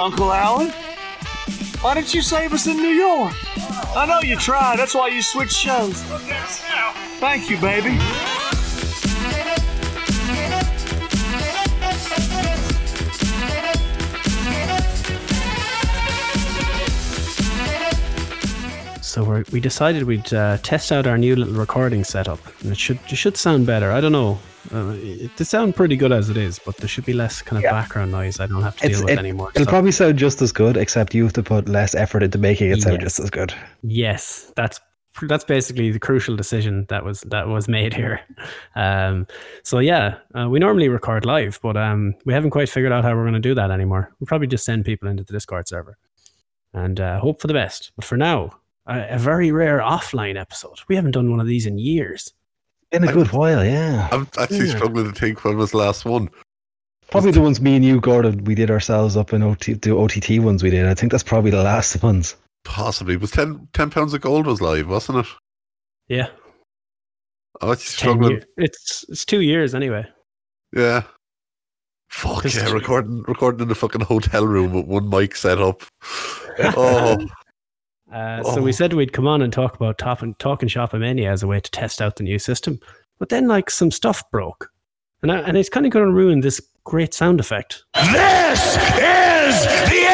Uncle Alan? Why didn't you save us in New York? I know you tried. That's why you switched shows. Thank you, baby. So we're, we decided we'd uh, test out our new little recording setup, and it should it should sound better. I don't know. Uh, it, it sound pretty good as it is, but there should be less kind of Yeah. background noise. I don't have to It's, deal with it, anymore. it'll So- probably sound just as good, except you have to put less effort into making it sound Yes. just as good. Yes, that's that's basically the crucial decision that was that was made here. Um, so yeah, uh, we normally record live, but um, we haven't quite figured out how we're going to do that anymore. We'll probably just send people into the Discord server and uh, hope for the best. But for now, a, a very rare offline episode. We haven't done one of these in years. In a good while, yeah. I'm actually Yeah. struggling to think when was the last one. Probably the ones me and you, Gordon, we did ourselves up in OT, the OTT ones we did. I think that's probably the last ones. Possibly. It was 10, 10 pounds of gold was live, wasn't it? Yeah, I was 10 struggling. It's it's two years anyway. Yeah. Fuck yeah, recording recording in the fucking hotel room with one mic set up. Oh, Uh, So we Oh. said we'd come on and talk about top and talking shop mania as a way to test out the new system, but then like some stuff broke, and I, and it's kind of going to ruin this great sound effect This is the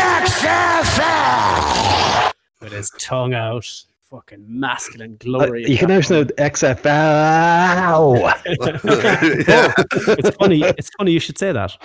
XFL! with his tongue out, fucking masculine Uh, glory. you can now shout XFL. yeah. it's funny. It's funny you should say that.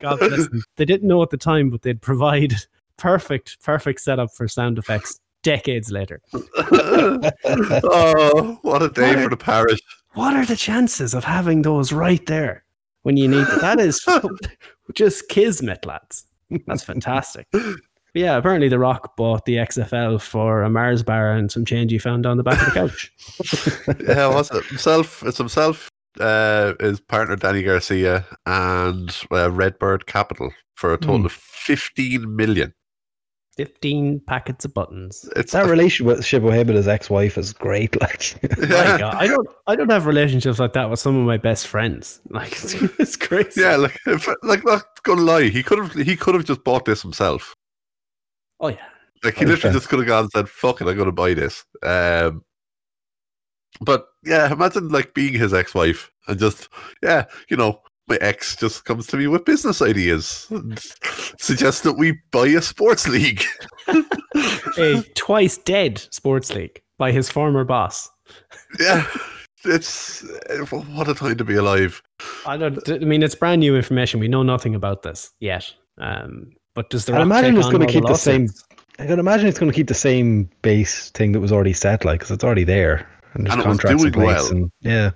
God bless them. They didn't know at the time, but they'd provide perfect, perfect setup for sound effects decades later. oh, what a day for the parish. What are the chances of having those right there when you need them? That is just kismet, lads. That's fantastic. But yeah, apparently The Rock bought the XFL for a Mars bar and some change he found on the back of the couch. Yeah, what's it? Himself, it's himself, uh, his partner Dany Garcia, and uh, Redbird Capital for a total Hmm. of 15 million. 15 packets of buttons. It's that relationship with him and his ex-wife is great. Like, My God, I don't I don't have relationships like that with some of my best friends. Like it's, it's crazy. yeah, like, if, like not gonna lie, he could have he could have just bought this himself. Oh yeah. Like he literally just could have gone and said, "Fuck it, I'm gonna buy this." Um, but yeah, imagine like being his ex-wife and just yeah, you know, my ex just comes to me with business ideas and suggests that we buy a sports league. A twice dead sports league by his former boss. yeah, it's what a time to be alive. I don't. I mean, it's brand new information. We know nothing about this yet. Um, but does the I imagine it's going to keep the same. I can imagine it's going to keep the same base thing that was already set, like because it's already there and there's And it was contracts in doing place. well. And yeah,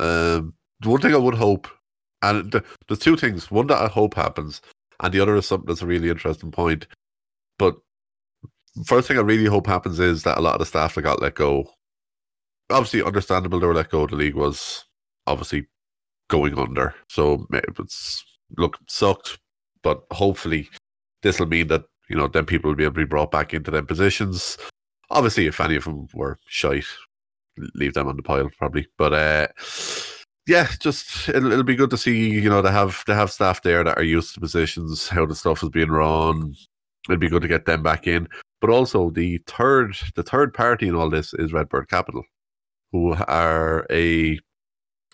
Um, the one thing I would hope, and th- there's two things. One that I hope happens, and the other is something that's a really interesting point. But first thing I really hope happens is that a lot of the staff that got let go, obviously understandable they were let go. The league was obviously going under, so it's look sucked. But hopefully, this will mean that you know then people will be able to be brought back into them positions. Obviously, if any of them were shite, leave them on the pile probably. But uh, yeah, just it'll, it'll be good to see you know they have they have staff there that are used to positions, how the stuff is being run. It'd be good to get them back in. But also the third the third party in all this is Redbird Capital, who are a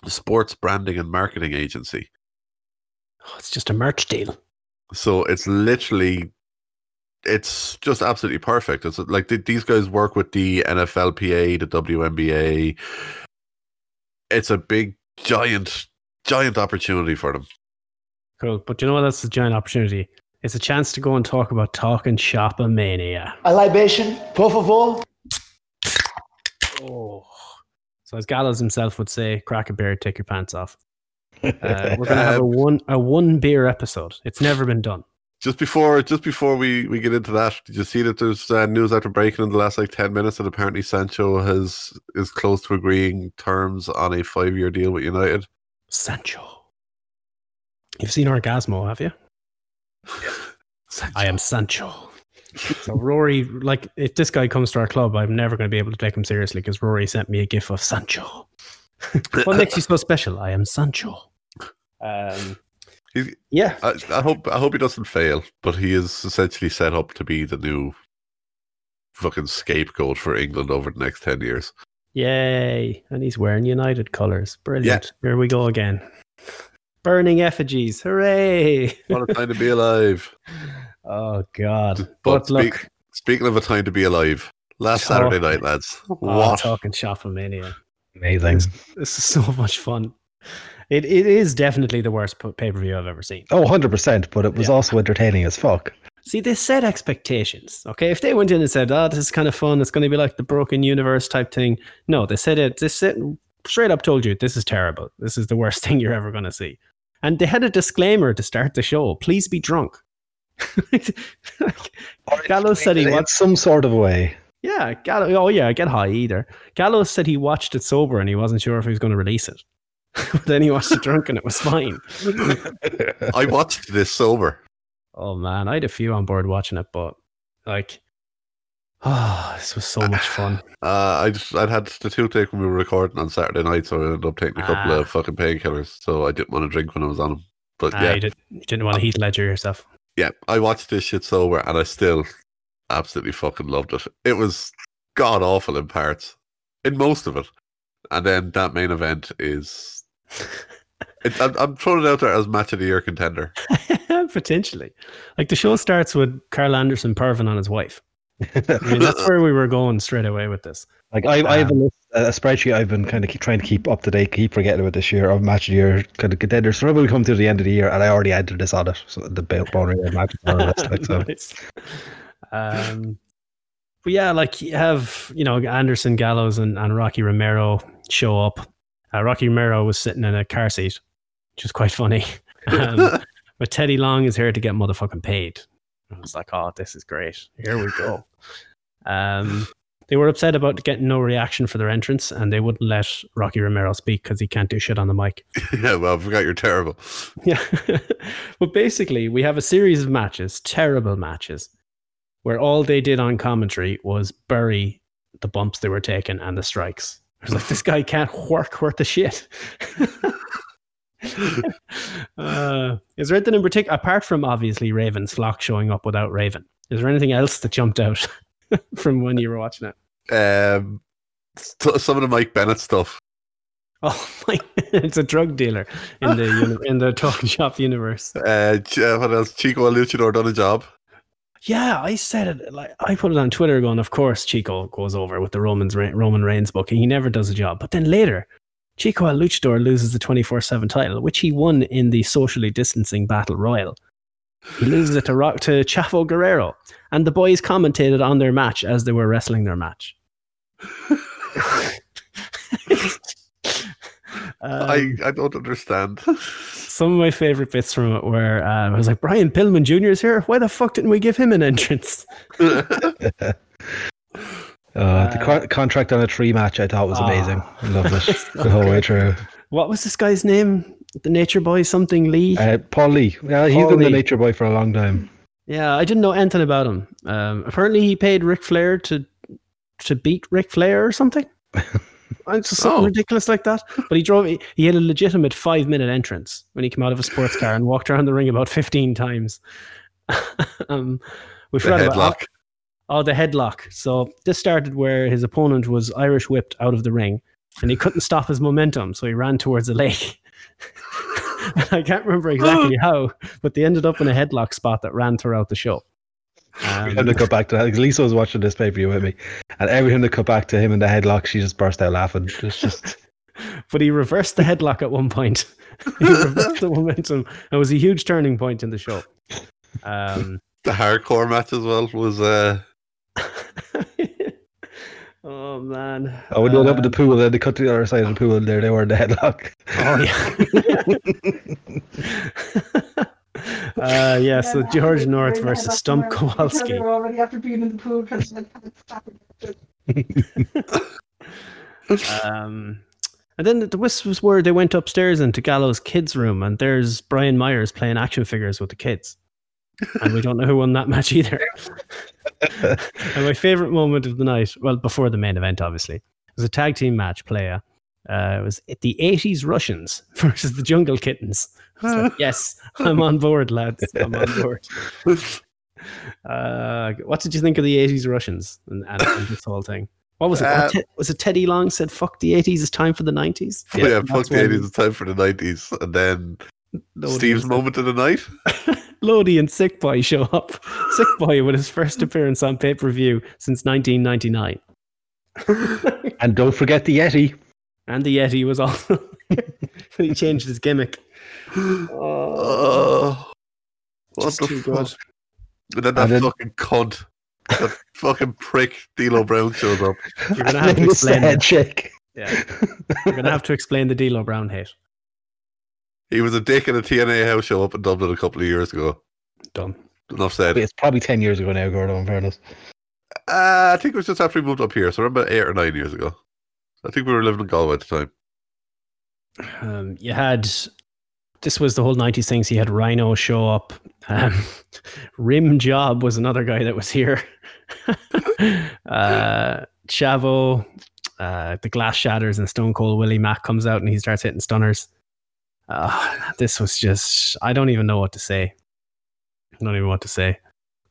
sports branding and marketing agency. Oh, it's just a merch deal. So it's literally, it's just absolutely perfect. It's like th- these guys work with the NFLPA, the WNBA. It's a big, giant, giant opportunity for them. Cool. But you know what? That's a giant opportunity. It's a chance to go and talk about talking shop mania. A libation, por favor. Oh. So as Gallows himself would say, crack a beer, take your pants off. Uh, we're gonna have a one a one beer episode. It's never been done. Just before, just before we, we get into that, did you see that there's uh, news after breaking in the last like ten minutes that apparently Sancho has is close to agreeing terms on a five year deal with United? Sancho. You've seen Orgazmo, have you? I am Sancho. So Rory, like, if this guy comes to our club, I'm never going to be able to take him seriously because Rory sent me a gif of Sancho. what makes you so special? I am Sancho. Um, He's- yeah, I, I hope I hope he doesn't fail, but he is essentially set up to be the new fucking scapegoat for England over the next ten years. yay! And he's wearing United colours. Brilliant. Here we go again. Burning effigies. Hooray! What a time to be alive! Oh God! But But, look, speak- Speaking of a time to be alive, last Oh. Saturday night, lads. oh, What? talking Shopomania. Amazing. This is so much fun. It it is definitely the worst pay per view I've ever seen. Oh, 100%, but it was Yeah. also entertaining as fuck. See, they set expectations. Okay, if they went in and said, "Oh, this is kind of fun. It's going to be like the Broken Universe type thing," no, they said it. They said straight up told you this is terrible. This is the worst thing you're ever going to see. And they had a disclaimer to start the show: "Please be drunk." Gallows said he watched. some sort of way. Yeah, Gallows. Oh yeah, get high either. Gallows said he watched it sober and he wasn't sure if he was going to release it. but then he watched it drunk and it was fine. I watched this sober. Oh man, I had a few on board watching it, but like, oh, this was so much fun. Uh, I just I'd had the toothache when we were recording on Saturday night, so I ended up taking a couple Ah. of fucking painkillers. So I didn't want to drink when I was on them. But Ah, yeah, you, did, you didn't want to Heath Ledger yourself. yeah, I watched this shit sober, and I still absolutely fucking loved it. It was god awful in parts, in most of it, and then that main event is. It, I'm, I'm throwing it out there as match of the year contender. Potentially, like the show starts with Karl Anderson perving on his wife. I mean, that's where we were going straight away with this. Like I, I have a, Um, list, a spreadsheet I've been kind of keep, trying to keep up to date, keep forgetting about this year of match of the year kind of contenders. So we come to the end of the year, and I already entered this on it. So the ba- boner match on the list, like, so. Nice. Um, but yeah, like you have you know Anderson, Gallows, and, and Rocky Romero show up. Uh, Rocky Romero was sitting in a car seat, which is quite funny. Um, but Teddy Long is here to get motherfucking paid. I was like, oh, this is great. Here we go. Um, they were upset about getting no reaction for their entrance, and they wouldn't let Rocky Romero speak because he can't do shit on the mic. yeah, well, I forgot you're terrible. Yeah. but basically, we have a series of matches, terrible matches, where all they did on commentary was bury the bumps they were taking and the strikes. I was like, this guy can't work worth the shit. uh, is there anything in particular, apart from obviously Raven's flock showing up without Raven? Is there anything else that jumped out from when you were watching it? Um, st- some of the Mike Bennett stuff. Oh my! It's a drug dealer in the uni- in the talking shop universe. Uh, uh, what else? Chico El Luchador done a job. Yeah, I said it like I put it on Twitter going, of course Chico goes over with the Romans Roman Reigns book and he never does a job. But then later, Chico El Luchador loses the 24-7 title, which he won in the socially distancing battle royal. He loses it to Rock to Chavo Guerrero. And the boys commentated on their match as they were wrestling their match. Um, I, I don't understand. some of my favorite bits from it were uh, I was like, Brian Pillman Jr. is here. Why the fuck didn't we give him an entrance? Uh, the con- contract on a tree match I thought was Ah. amazing. I loved it the whole way through. What was this guy's name? The Nature Boy something Lee? Uh, Paul Lee. Yeah, he's Paul been the nature boy for a long time. yeah, I didn't know anything about him. Um, apparently, he paid Ric Flair to to beat Ric Flair or something. It's just something Oh. ridiculous like that. But he drove. He, he had a legitimate five minute entrance when he came out of a sports car and walked around the ring about fifteen times. um, we the forgot about headlock. Oh, the headlock. So this started where his opponent was Irish whipped out of the ring and he couldn't stop his momentum, so he ran towards the lake. I can't remember exactly how, but they ended up in a headlock spot that ran throughout the show. We Um, had to cut back to that. 'cause Lisa was watching this pay per view with me, and every time they cut back to him in the headlock, she just burst out laughing. It's just but he reversed the headlock at one point. he reversed the momentum. It was a huge turning point in the show. Um, The hardcore match as well was uh, oh man! oh, we load up in the Um, pool, then they cut to the other side of the pool, and there they were in the headlock. Oh yeah. Uh, yeah. So George North versus Stump Kowalski. already after being in the pool because Um, and then the wisp was where they went upstairs into Gallows' kids' room, and there's Brian Myers playing action figures with the kids. And we don't know who won that match either. and my favorite moment of the night, well, before the main event, obviously, was a tag team match. Playa. Uh, it was the '80s Russians versus the Jungle Kittens. I was like, yes, I'm on board, lads. I'm on board. Uh, what did you think of the '80s Russians and, and, and this whole thing? What was it? Uh, was it Teddy Long said, "Fuck the '80s, it's time for the '90s"? Yeah, fuck the 80s, it's time for the 90s. And then Lodi Steve's moment of the night. Lodi and Sick Boy show up. Sick Boy with his first appearance on pay per view since 1999, And don't forget the Yeti. And the Yeti was also. he changed his gimmick. Oh, what just the too fuck? good. And then that And then- fucking cunt, that fucking prick, D'Lo Brown shows up. You're gonna have to And it's the explain. head That. chick. Yeah, you're gonna have to explain the D'Lo Brown hate. He was a dick in a TNA house show up in Dublin a couple of years ago. Done. Enough said. It's probably 10 years ago now, Gordo, in fairness. Uh, I think it was just after we moved up here, so around about eight or nine years ago. I think we were living in Galway at the time. um, you had this was the whole 90s things. You had Rhyno show up. Um, rim job was another guy that was here. Uh, chavo uh, the glass shatters and stone cold willie mack comes out and he starts hitting stunners. Uh, this was just i don't even know what to say. I don't even know what to say.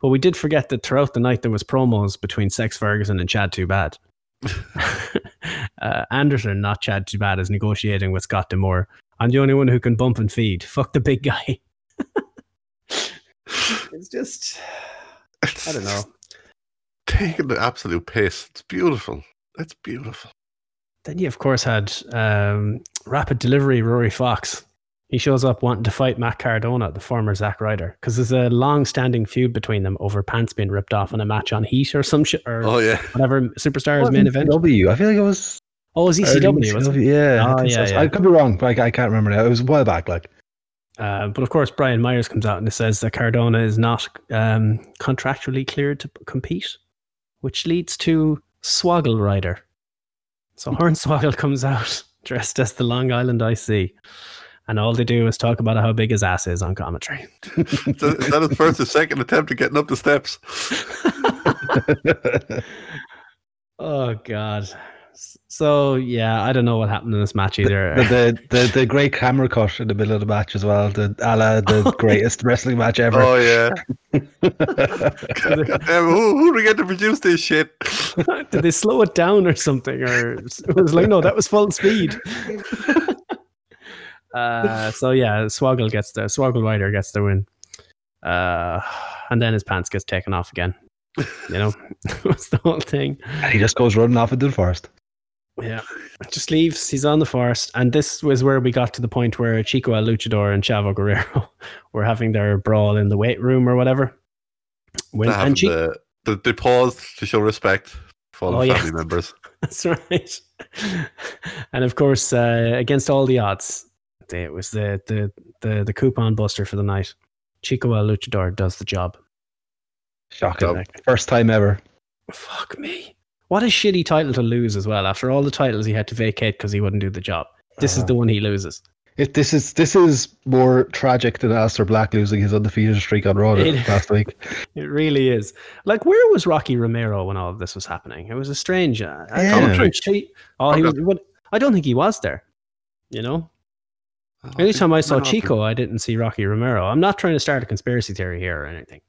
But we did forget that throughout the night there was promos between sex ferguson and chad too bad uh, Anderson, not Chad Too Bad, is negotiating with Scott D'Amore. I'm the only one who can bump and feed. Fuck the big guy. it's just, I don't know. Taking the absolute piss. It's beautiful. It's beautiful. Then you, of course, had um, Rapid Delivery Rory Fox. He shows up wanting to fight Matt Cardona, the former Zack Ryder, because there's a long-standing feud between them over pants being ripped off in a match on Heat or some shit or Oh, yeah. whatever Superstars main event. W. I feel like it was. Oh, it was ECW, was it? Yeah. Oh, I, yeah, so. yeah. I could be wrong, but I, I can't remember now. It was a while back. Like, Uh, but of course, Brian Myers comes out and it says that Cardona is not um, contractually cleared to compete, which leads to Swoggle Rider. So Hornswoggle comes out dressed as the Long Island IC, and all they do is talk about how big his ass is on commentary. Is that is that his first or second attempt at getting up the steps? Oh God! So yeah, I don't know what happened in this match either. the, the, the, the great camera cut in the middle of the match as well. The a la the oh, greatest wrestling match ever. Oh, yeah. Goddamn, who, who do we get to produce this shit? Did they slow it down or something? Or it was like, no, that was full speed. Uh, so yeah, Swoggle gets the Swoggle Rider gets the win. Uh, and then his pants gets taken off again. You know, what's the whole thing? And he just goes running off into the forest. Yeah, just leaves. He's on the forest, and this was where we got to the point where Chico El Luchador and Chavo Guerrero were having their brawl in the weight room or whatever. When They, and haven't, Chi- uh, they, they paused to show respect for fallen Oh, yeah. family members. That's right. and of course, uh, against all the odds, it was the, the the the coupon buster for the night. Chico El Luchador does the job. Shocking. Dumb. First time ever. Fuck me. What a shitty title to lose as well. After all the titles he had to vacate because he wouldn't do the job. This is Uh-huh. the one he loses. It, this is this is more tragic than Aleister Black losing his undefeated streak on Raw last week. It really is. Like, where was Rocky Romero when all of this was happening? It was a strange. Uh, Yeah. don't he, oh, he was, what, I don't think he was there. You know, anytime I saw Might not be. Chico, I didn't see Rocky Romero. I'm not trying to start a conspiracy theory here or anything.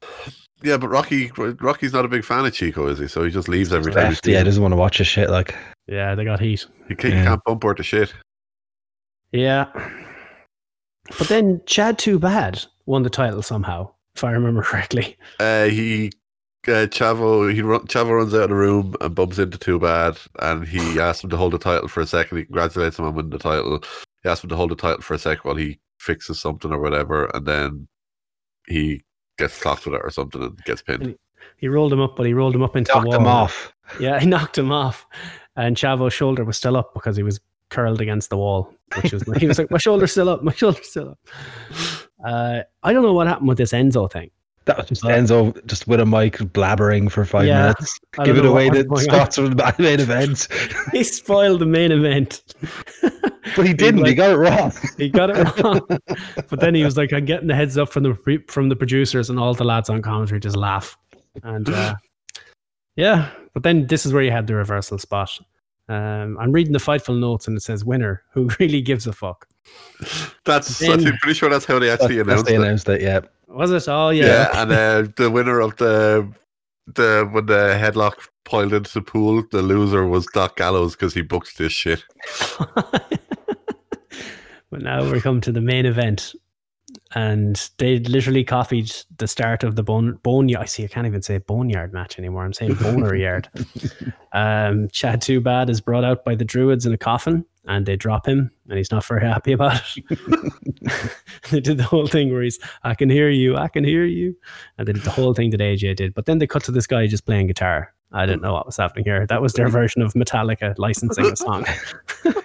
Yeah, but Rocky Rocky's not a big fan of Chico, is he? So he just leaves every time. he Left, yeah, him. doesn't want to watch his shit. Like, Yeah, they got heat. He can't, Yeah. can't bump her to shit. Yeah. But then Chad Too Bad won the title somehow, if I remember correctly. Uh, he uh, Chavo he run, Chavo runs out of the room and bumps into Too Bad, and he asks him to hold the title for a second. He congratulates him on winning the title. He asks him to hold the title for a second while he fixes something or whatever, and then he gets clocked with it or something and gets pinned. He rolled him up, but he rolled him up into knocked the wall. him off. Yeah, he knocked him off, and Chavo's shoulder was still up because he was curled against the wall. Which was he was like, my shoulder's still up, my shoulder's still up. Uh, I don't know what happened with this Enzo thing. That was just Enzo just with a mic blabbering for five Yeah, minutes, I don't giving away was the going on. spots from the main event. He spoiled the main event. But he didn't. he got it wrong. He got it wrong. but then he was like, I'm getting the heads up from the from the producers, and all the lads on commentary just laugh. And uh, Yeah, but then this is where you had the reversal spot. Um, I'm reading the Fightful notes and it says winner. Who really gives a fuck? That's Then- I'm pretty sure that's how they actually That's, announced they it. announced it. Yeah. Was it? Oh Yeah, yeah. and uh, the winner of the the when the headlock piled into the pool, the loser was Doc Gallows because he booked this shit. but now we're come to the main event, and they literally copied the start of the bone boneyard. I see. I can't even say boneyard match anymore. I'm saying boner yard. Um, Chad Too Bad is brought out by the Druids in a coffin, and they drop him, and he's not very happy about it. they did the whole thing where he's, "I can hear you, I can hear you," and they did the whole thing that AJ did. But then they cut to this guy just playing guitar. I didn't know what was happening here. That was their version of Metallica licensing a song.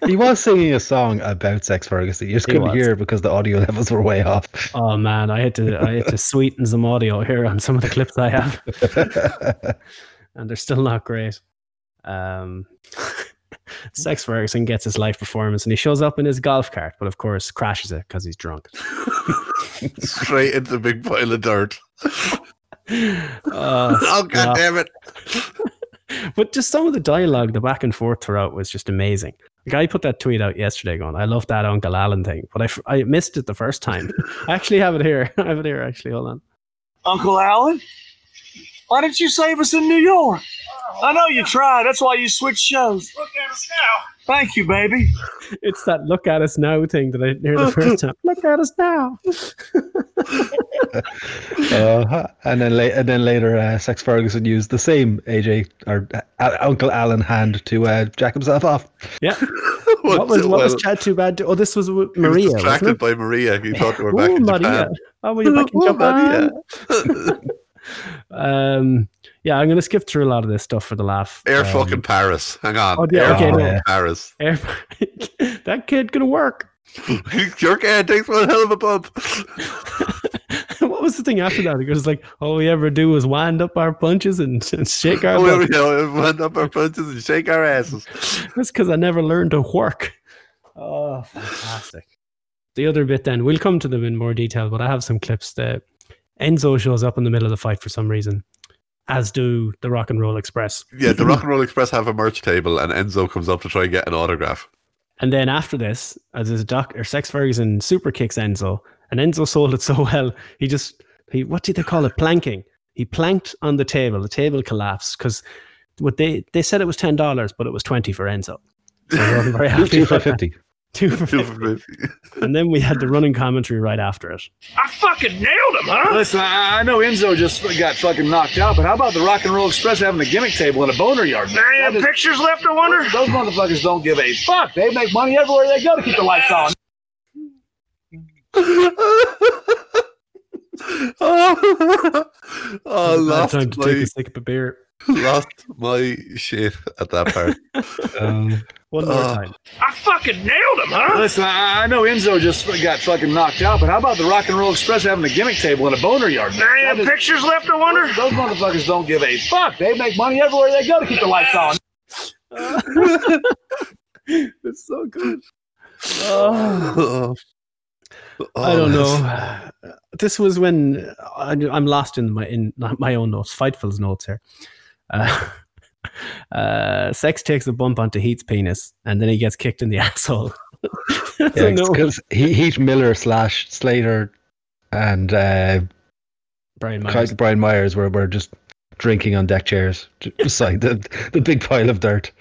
He was singing a song about Sex Ferguson. You just He couldn't was. hear because the audio levels were way off. Oh man, I had to I had to sweeten some audio here on some of the clips I have, and they're still not great. Um, Sex Ferguson gets his live performance, and he shows up in his golf cart, but of course crashes it because he's drunk. Straight into the big pile of dirt. Uh, Oh god damn it! but just some of the dialogue, the back and forth throughout was just amazing. The guy put that tweet out yesterday going, I love that Uncle Alan thing, but I, f- I missed it the first time. I actually have it here. I have it here, actually. Hold on. Uncle Alan? Why didn't you save us in New York? I know you tried. That's why you switched shows. Look at us now. Thank you, baby. It's that look at us now thing that I did hear the first time. Look at us now. Uh, and then la- and then later, uh, Sex Ferguson used the same AJ or uh, Uncle Alan hand to uh, jack himself off. Yeah. What was what was Chad too bad? To, oh, this was with He was Maria. distracted Wasn't by Maria. He thought they were it? back Ooh, in Maria. Japan. Oh, were you back in Japan? Maria. Um, yeah, I'm gonna skip through a lot of this stuff for the laugh. Air Um, fucking Paris. Hang on. Oh, yeah, Air okay, fucking. Paris. Air, that kid gonna work. Your kid takes one hell of a bump. what was the thing after that? It was like, "All we ever do is wind up our punches and, and shake our." Oh, we butts." wind up our punches and shake our asses. That's because I never learned to work. Oh, fantastic. The other bit then, we'll come to them in more detail, but I have some clips that Enzo shows up in the middle of the fight for some reason, as do the Rock and Roll Express. Yeah, the Rock and Roll Express have a merch table, and Enzo comes up to try and get an autograph. And then after this, as his doc or Sex Ferguson super kicks Enzo, and Enzo sold it so well, he just he what did they call it? Planking. He planked on the table. The table collapsed because what they they said it was ten dollars, but it was twenty for Enzo. So he wasn't very happy. Two for fifty. Two for Two 50. for fifty. And then we had the running commentary right after it. I fucking nailed him, huh? Listen, I, I know Enzo just got fucking knocked out, but how about the Rock and Roll Express having a gimmick table in a boner yard? There ain't pictures left, I wonder? Those motherfuckers don't give a fuck. They make money everywhere they go to keep the lights on. oh, oh Bad lost time to take a sip of beer. lost my shit at that part. Um, One more Uh, time. I fucking nailed him, huh? Listen, I, I know Enzo just got fucking knocked out, but how about the Rock and Roll Express having a gimmick table in a boner yard? There ain't pictures left, I wonder? Those motherfuckers don't give a fuck. They make money everywhere they go to keep the lights on. It's so good. Oh. I don't Oh, know. This was when I, I'm lost in my in my own notes, Fightful's notes here. Uh, uh, Sex takes a bump onto Heath's penis, and then he gets kicked in the asshole. I yeah, don't because he, Heath Miller slash Slater and uh, Brian Myers. Brian Myers were, were just drinking on deck chairs beside the, the big pile of dirt.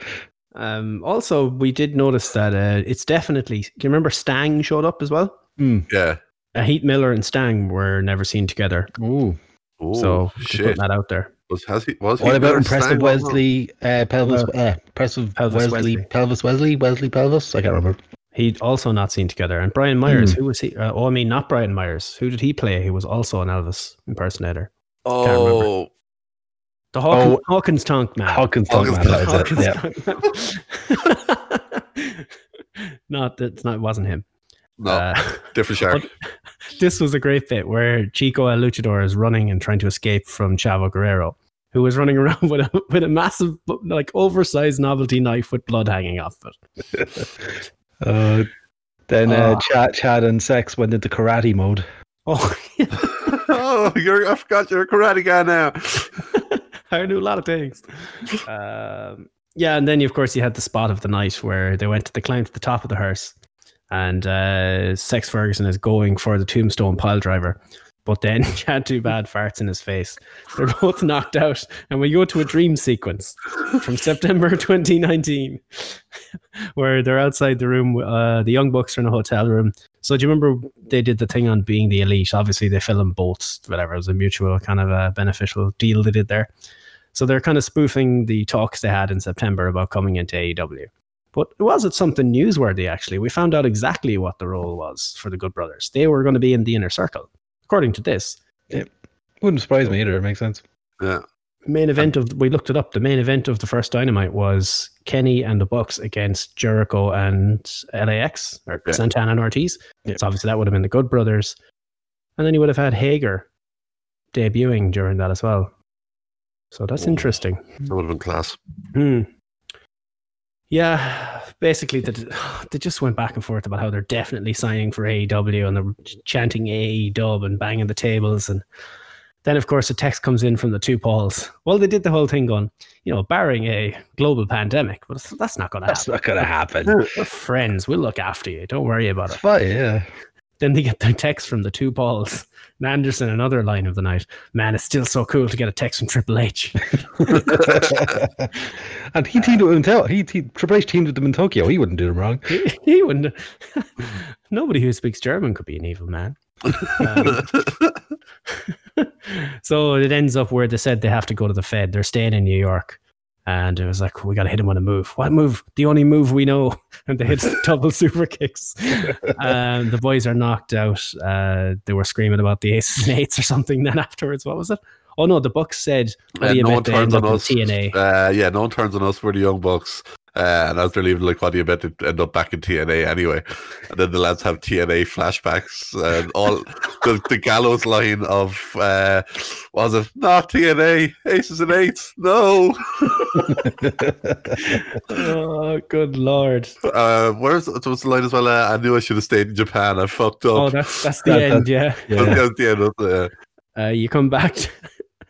Um, also, we did notice that uh, it's definitely. Can you remember Stang showed up as well? Hmm. Yeah. Uh, Heath Miller and Stang were never seen together, Ooh. Oh, so just shit. putting that out there. Was, has he, was What he about impressive Stang? Wesley uh, Pelvis? Uh, Uh, impressive Pelvis Wesley, Wesley. Pelvis Wesley Wesley Pelvis. I can't remember. He also not seen together. And Brian Myers, who was he? Uh, oh, I mean, not Brian Myers. Who did he play? He was also an Elvis impersonator. Oh, The Hawkins, Oh. Hawkins Tonk man. Hawkins Hawkins Tonk Man. That is it. Hawkins Yeah. Tonk man. not that's not. It wasn't him. no, Uh, different shark. this was a great bit where Chico El Luchador is running and trying to escape from Chavo Guerrero, who was running around with a with a massive, like oversized novelty knife with blood hanging off it. Uh, then uh, Ah. Chad, Chad and Sex went into karate mode. Oh, oh, you're, I forgot you're a karate guy now. I knew a lot of things. Um, yeah, and then of course you had the spot of the night where they went to the climb to the top of the hearse, and uh, Sex Ferguson is going for the tombstone pile driver, but then Chad Too Bad farts in his face. They're both knocked out, and we go to a dream sequence from September 2019, where they're outside the room. Uh, the Young Bucks are in a hotel room. So do you remember they did the thing on being the elite? Obviously, they filmed both. Whatever it was a mutual kind of a beneficial deal they did there. So they're kind of spoofing the talks they had in September about coming into AEW. But was it something newsworthy, actually? We found out exactly what the role was for the Good Brothers. They were going to be in the inner circle, according to this. Wouldn't surprise me either. It makes sense. Yeah. Main event of we looked it up. The main event of the first Dynamite was Kenny and the Bucks against Jericho and LAX or Yeah. Santana and Ortiz. Yeah. So obviously that would have been the Good Brothers, and then you would have had Hager debuting during that as well. So that's interesting. That would have been class. Hmm. Yeah, basically, they, they just went back and forth about how they're definitely signing for AEW and they're chanting AEW and banging the tables. And then, of course, a text comes in from the two Pauls. Well, they did the whole thing going, you know, barring a global pandemic, but that's not going to happen. That's not gonna happen. We're friends. We'll look after you. Don't worry about It's it. fine, yeah. Then they get their text from the two Pauls. And Anderson, another line of the night. Man, it's still so cool to get a text from Triple H. and he teamed with him. in He, he Triple H teamed with them in Tokyo. He wouldn't do them wrong. he, he wouldn't. Nobody who speaks German could be an evil man. Um, so it ends up where they said they have to go to the Fed. They're staying in New York. And it was like, we got to hit him with a move. What move? The only move we know. And they hit double super kicks. And the boys are knocked out. Uh, they were screaming about the aces and eights or something. Then afterwards, what was it? Oh no, the Bucks said, Uh, no one turns on us. TNA? Uh, yeah, no one turns on us. We're the Young Bucks. Uh, and as they're leaving, like, what do you they end up back in TNA anyway? And then the lads have TNA flashbacks and all the, the gallows line of, uh, was it not TNA, aces and eights? No. oh, good lord. Uh, where's what's the line as well? Uh, I knew I should have stayed in Japan. I fucked up. Oh, that's that's the That- end, yeah. That's Yeah. the- the end of the- uh, you come back to,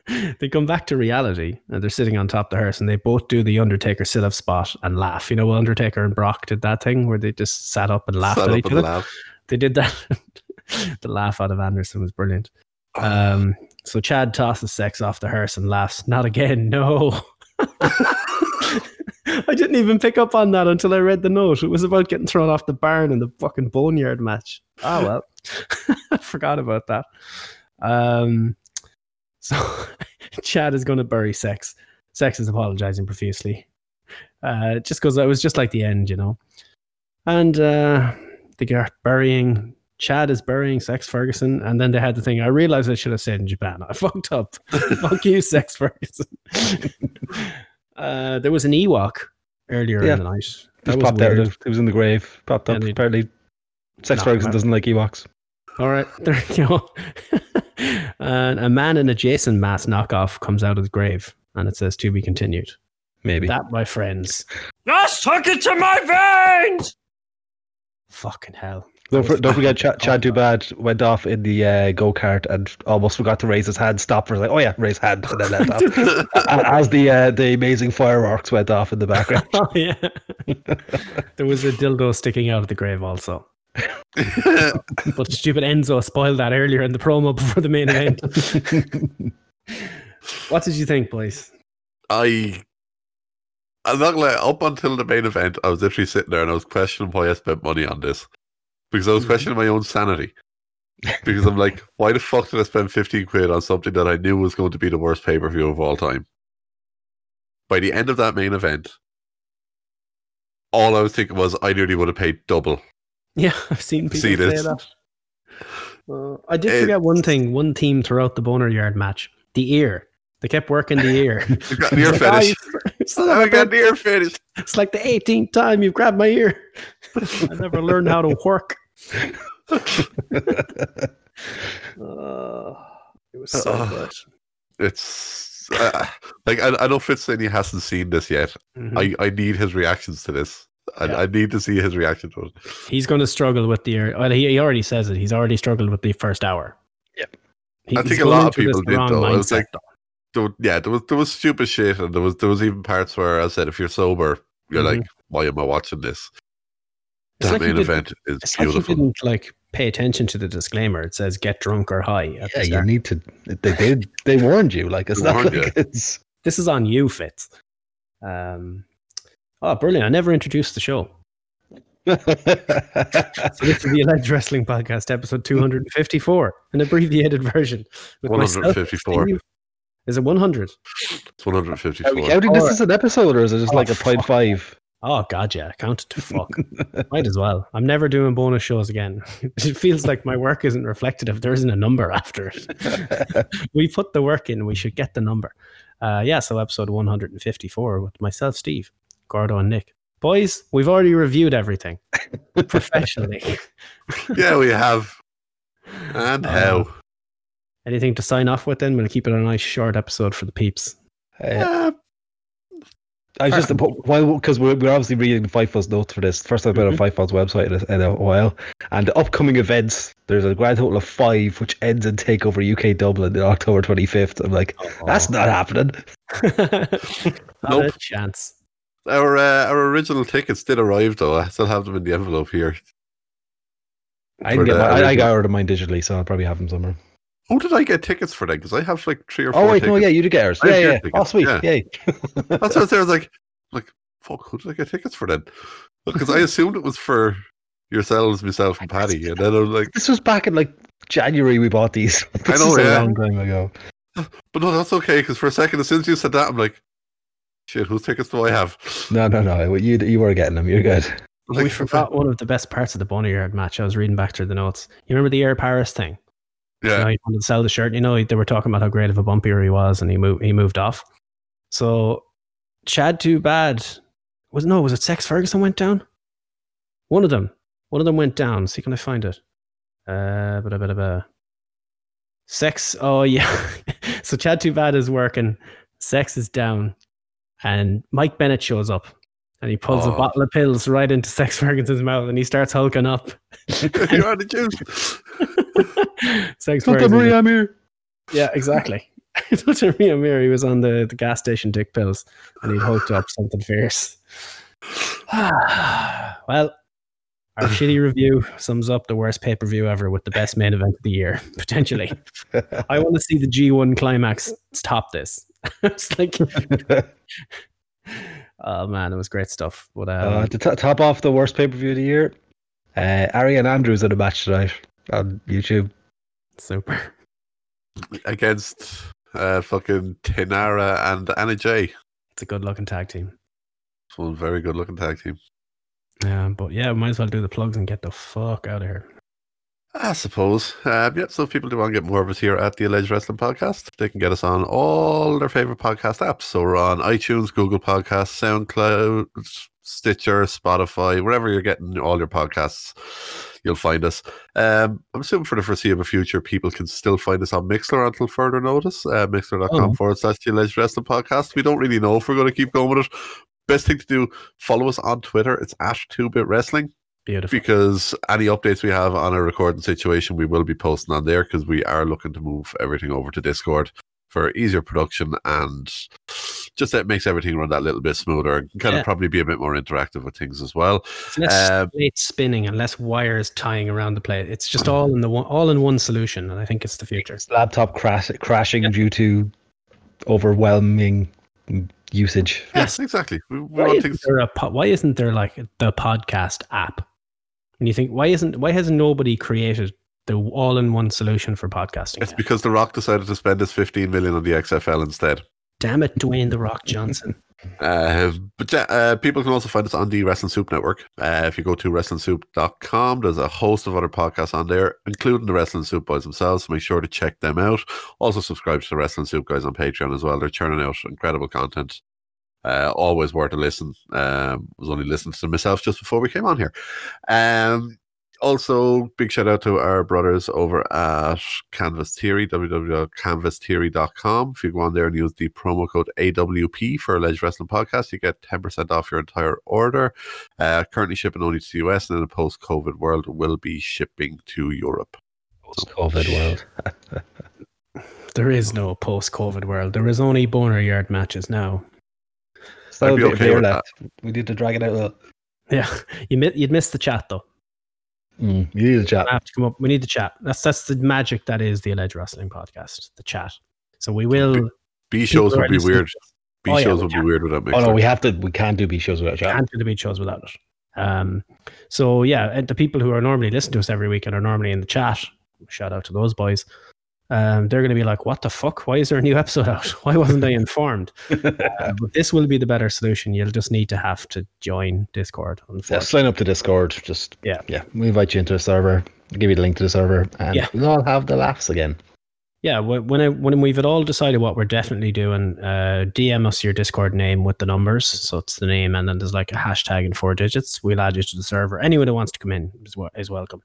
they come back to reality and they're sitting on top of the hearse and they both do the undertaker sit-up spot and laugh you know undertaker and brock did that thing where they just sat up and laughed sat at each other laugh. they did that the laugh out of anderson was brilliant um, so chad tosses sex off the hearse and laughs not again no I didn't even pick up on that until I read the note. It was about getting thrown off the barn in the fucking boneyard match. Oh well, I forgot about that. Um, so Chad is going to bury Sex. Sex is apologizing profusely. Uh, just because it was just like the end, you know. And uh, they get burying. Chad is burying Sex Ferguson, and then they had the thing. I realized I should have said in Japan. I fucked up. Fuck you, Sex Ferguson. uh, there was an Ewok earlier Yeah. in the night. That Just was popped weird. out. He was in the grave. Popped up. Apparently, Sex No, Ferguson doesn't like Ewoks. All right, there you go. And a man in a Jason mask knockoff comes out of the grave, and it says "to be continued." Maybe. That, my friends, Just took it to my veins! fucking hell. Don't, for, don't forget. Chad, Chad Too Bad went off in the uh, go kart and almost forgot to raise his hand. Stopped for like, oh yeah, raise hand, and then let off. A- As the uh, the amazing fireworks went off in the background. Oh yeah. there was a dildo sticking out of the grave also. But stupid Enzo spoiled that earlier in the promo before the main event. what did you think, boys? I I'm not gonna up until the main event, I was literally sitting there and I was questioning why I spent money on this. Because I was Mhm. questioning my own sanity. Because I'm like, why the fuck did I spend 15 quid on something that I knew was going to be the worst pay per view of all time? By the end of that main event, all I was thinking was I nearly would have paid double. Yeah, I've seen people See say that. Uh, I did It- forget one thing, one team throughout the boner yard match: the ear. They kept working the ear. I got ear It's like, "Ah, fetish. you- I got an ear fetish. it's like the 18th time you've grabbed my ear. I never learned how to work. Uh, it was so Uh, good. It's uh, like I, I know Fitz saying he hasn't seen this yet. Mhm. I, I need his reactions to this. I, Yeah. I need to see his reaction to it. He's going to struggle with the. Well, he, he already says it. He's already struggled with the first hour. Yeah, He- I think a lot of people did, wrong though. It was like- though. there, yeah, there was there was stupid shit, and there was there was even parts where I said, if you're sober, you're Mhm. like, why am I watching this? It's That like you main did- event is It's like you beautiful. didn't like pay attention to the disclaimer. It says "get drunk or high." Yeah, you need to. They did. They warned you. Like it's They not like you. it's. This is on you, Fitz. Um, oh, brilliant! I never introduced the show. So this is the Alleged Wrestling Podcast, episode 254, an abbreviated version. with myself, 154. Is it 100? It's 154. Are we counting this Or- as an episode, or is it just Oh, like a point five? Oh, God, yeah. Counted to fuck. Might as well. I'm never doing bonus shows again. It feels like my work isn't reflected if there isn't a number after it. we put the work in, we should get the number. Uh, yeah, so episode 154 with myself, Steve, Gordo, and Nick. Boys, we've already reviewed everything professionally. yeah, we have. And Uh, how? Anything to sign off with then? We'll keep it a nice short episode for the peeps. Uh, I was just while because we're, we're obviously reading the Fightful's notes for this. First, I've been on Mm-hmm. Fightful's website in a, in a while, and the upcoming events. There's a grand total of five, which ends in Takeover UK Dublin on October 25th. I'm like, that's not happening. not Nope. a chance. Our uh, our original tickets did arrive though. I still have them in the envelope here. I, get the my, I, I got ordered mine digitally, so I'll probably have them somewhere. Who did I get tickets for then? Because I have like three or four. Oh wait, tickets. no, yeah, you did get ours. I Yeah, yeah. Oh sweet, yeah. yay. That's what I was. I like, like, fuck, who did I get tickets for then? Because I assumed it was for yourselves, myself, and Paddy, and then I was like, This was back in like January. We bought these. This know, is a yeah. long time ago. but no, that's okay. Because for a second, as soon as you said that, I'm like, shit, whose tickets do I have? No, no, no. You you were getting them. You're good. Like, we forgot one of the best parts of the Boneyard match. I was reading back through the notes. You remember the Air Paris thing? You know, Yeah, he wanted to sell the shirt. You know, they were talking about how great of a bumpier he was, and he moved. He moved off. So, Chad, too bad. Was no? Was it Sex Ferguson went down? One of them. One of them went down. See, can I find it? Uh, blah, blah, blah, blah. Sex. Oh yeah. so Chad, too bad is working. Sex is down, and Mike Bennett shows up. And he pulls a Oh. bottle of pills right into Sex Ferguson's mouth, and he starts hulking up. you are the juice. Sex Santa Ferguson. Maria Amir. Yeah, exactly. Dr. Mia Mir, he was on the, the gas station dick pills and he'd hooked up something fierce. well, our shitty review sums up the worst pay per view ever with the best main event of the year, potentially. I want to see the G1 climax top this. it's like, oh man, it was great stuff. But um, Uh, to t- top off the worst pay per view of the year, uh, Ari and Andrews in a match tonight on YouTube. super. Against uh, fucking Tenara and Anna Jay. It's a good looking tag team. It's one very good looking tag team. Yeah, but yeah, might as well do the plugs and get the fuck out of here. I suppose. Um, yeah, so if people do want to get more of us here at the Alleged Wrestling Podcast, they can get us on all their favorite podcast apps. So we're on iTunes, Google Podcasts, SoundCloud, Stitcher, Spotify, wherever you're getting all your podcasts, you'll find us. Um, I'm assuming for the foreseeable future, people can still find us on Mixlr until further notice. Uh, Mixlr.com Oh. forward slash the Alleged Wrestling Podcast. We don't really know if we're going to keep going with it. Best thing to do, follow us on Twitter. It's at 2-Bit Wrestling Beautiful. because any updates we have on our recording situation, we will be posting on there because we are looking to move everything over to Discord for easier production and just that makes everything run that little bit smoother and kind Yeah. of probably be a bit more interactive with things as well. It's less Um, plates spinning and less wires tying around the plate. It's just all in the one, all in one solution, and I think it's the future. Laptop crash- crashing due to overwhelming usage. Yes, exactly. We, we Why want isn't things. there a po- why isn't there like the podcast app? And you think why isn't why has nobody created the all-in-one solution for podcasting? It's yet? because The Rock decided to spend his 15 million on the XFL instead. Damn it, Dwayne the Rock Johnson. Uh, but yeah, uh, people can also find us on the Wrestling Soup Network. Uh, if you go to WrestlingSoup.com, there's a host of other podcasts on there, including the Wrestling Soup Boys themselves. So make sure to check them out. Also, subscribe to the Wrestling Soup guys on Patreon as well. They're churning out incredible content. Uh, always worth a listen. Um, was only listening to myself just before we came on here. Um, also, big shout out to our brothers over at Canvas Theory, www.canvastheory.com. If you go on there and use the promo code AWP for Alleged Wrestling Podcast, you get 10% off your entire order. Uh, currently shipping only to the US, and in a post COVID world, will be shipping to Europe. Post COVID world. there is no post-COVID world. There is only boner yard matches now. Still I'd be a bit okay with left. We need to drag it out a little. Yeah, you mi- you'd miss the chat though. Mm, you need to chat. I have to come up. We need the chat. That's that's the magic that is the Alleged Wrestling Podcast. The chat. So we will. B shows would be weird. B oh, shows we would be weird without Oh Mixlr. no, we have to. We can't do B shows without chat. Can't do the beat shows without it. Um, so yeah, and the people who are normally listening to us every week and are normally in the chat, shout out to those boys. Um, they're going to be like, "What the fuck? Why is there a new episode out? Why wasn't I informed?" Uh, but this will be the better solution. You'll just need to have to join Discord. Yeah, sign up to Discord. Just Yeah. yeah. We invite you into a server. Give you the link to the server, and Yeah. we'll all have the laughs again. yeah. When I, when we've all decided what we're definitely doing, uh, DM us your Discord name with the numbers. So it's the name, and then there's like a hashtag in four digits. We'll add you to the server. Anyone who wants to come in is, is welcome,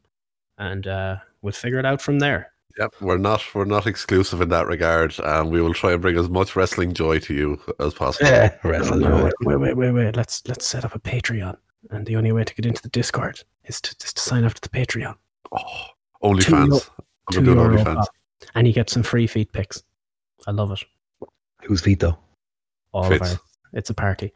and uh, we'll figure it out from there. Yep, we're not we're not exclusive in that regard, and we will try and bring as much wrestling joy to you as possible. Yeah, No, wrestling. no, wait, wait, wait, wait, wait. Let's let's set up a Patreon, and the only way to get into the Discord is to just to sign up to the Patreon. Oh, Two OnlyFans. euro- I'm Two gonna do euro OnlyFans. and you get some free feet pics. I love it. Whose feet though? All Fits. of our. It's a party.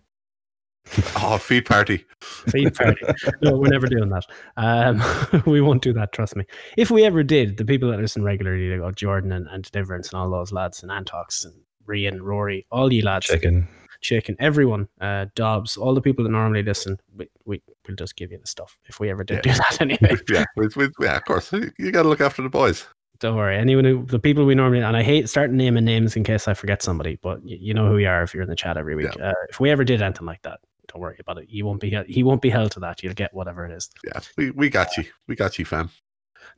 Oh, feed party. Feed party. no, we're never doing that. Um, we won't do that. Trust me. If we ever did, the people that listen regularly, like oh, Jordan and, and Deliverance and all those lads and Antox and Rian, Rory, all you lads, Chicken. Chicken, everyone, uh, Dobbs, all the people that normally listen, we, we, we'll just give you the stuff if we ever did do that anyway. yeah, we, we, yeah, of course. You got to look after the boys. Don't worry. Anyone who, the people we normally, and I hate starting naming names in case I forget somebody, but you, you know who you are if you're in the chat every week. Uh, if we ever did anything like that, don't worry about it. You won't be, he won't be held to that. You'll get whatever it is. Yeah, we, we got you. We got you, fam.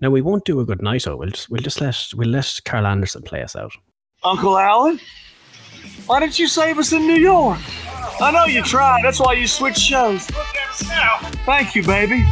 Now we won't do a good night. Oh, we'll just, we'll just let, we'll let Karl Anderson play us out. Uncle Alan? Why didn't you save us in New York? I know you tried. That's why you switched shows. Thank you, baby.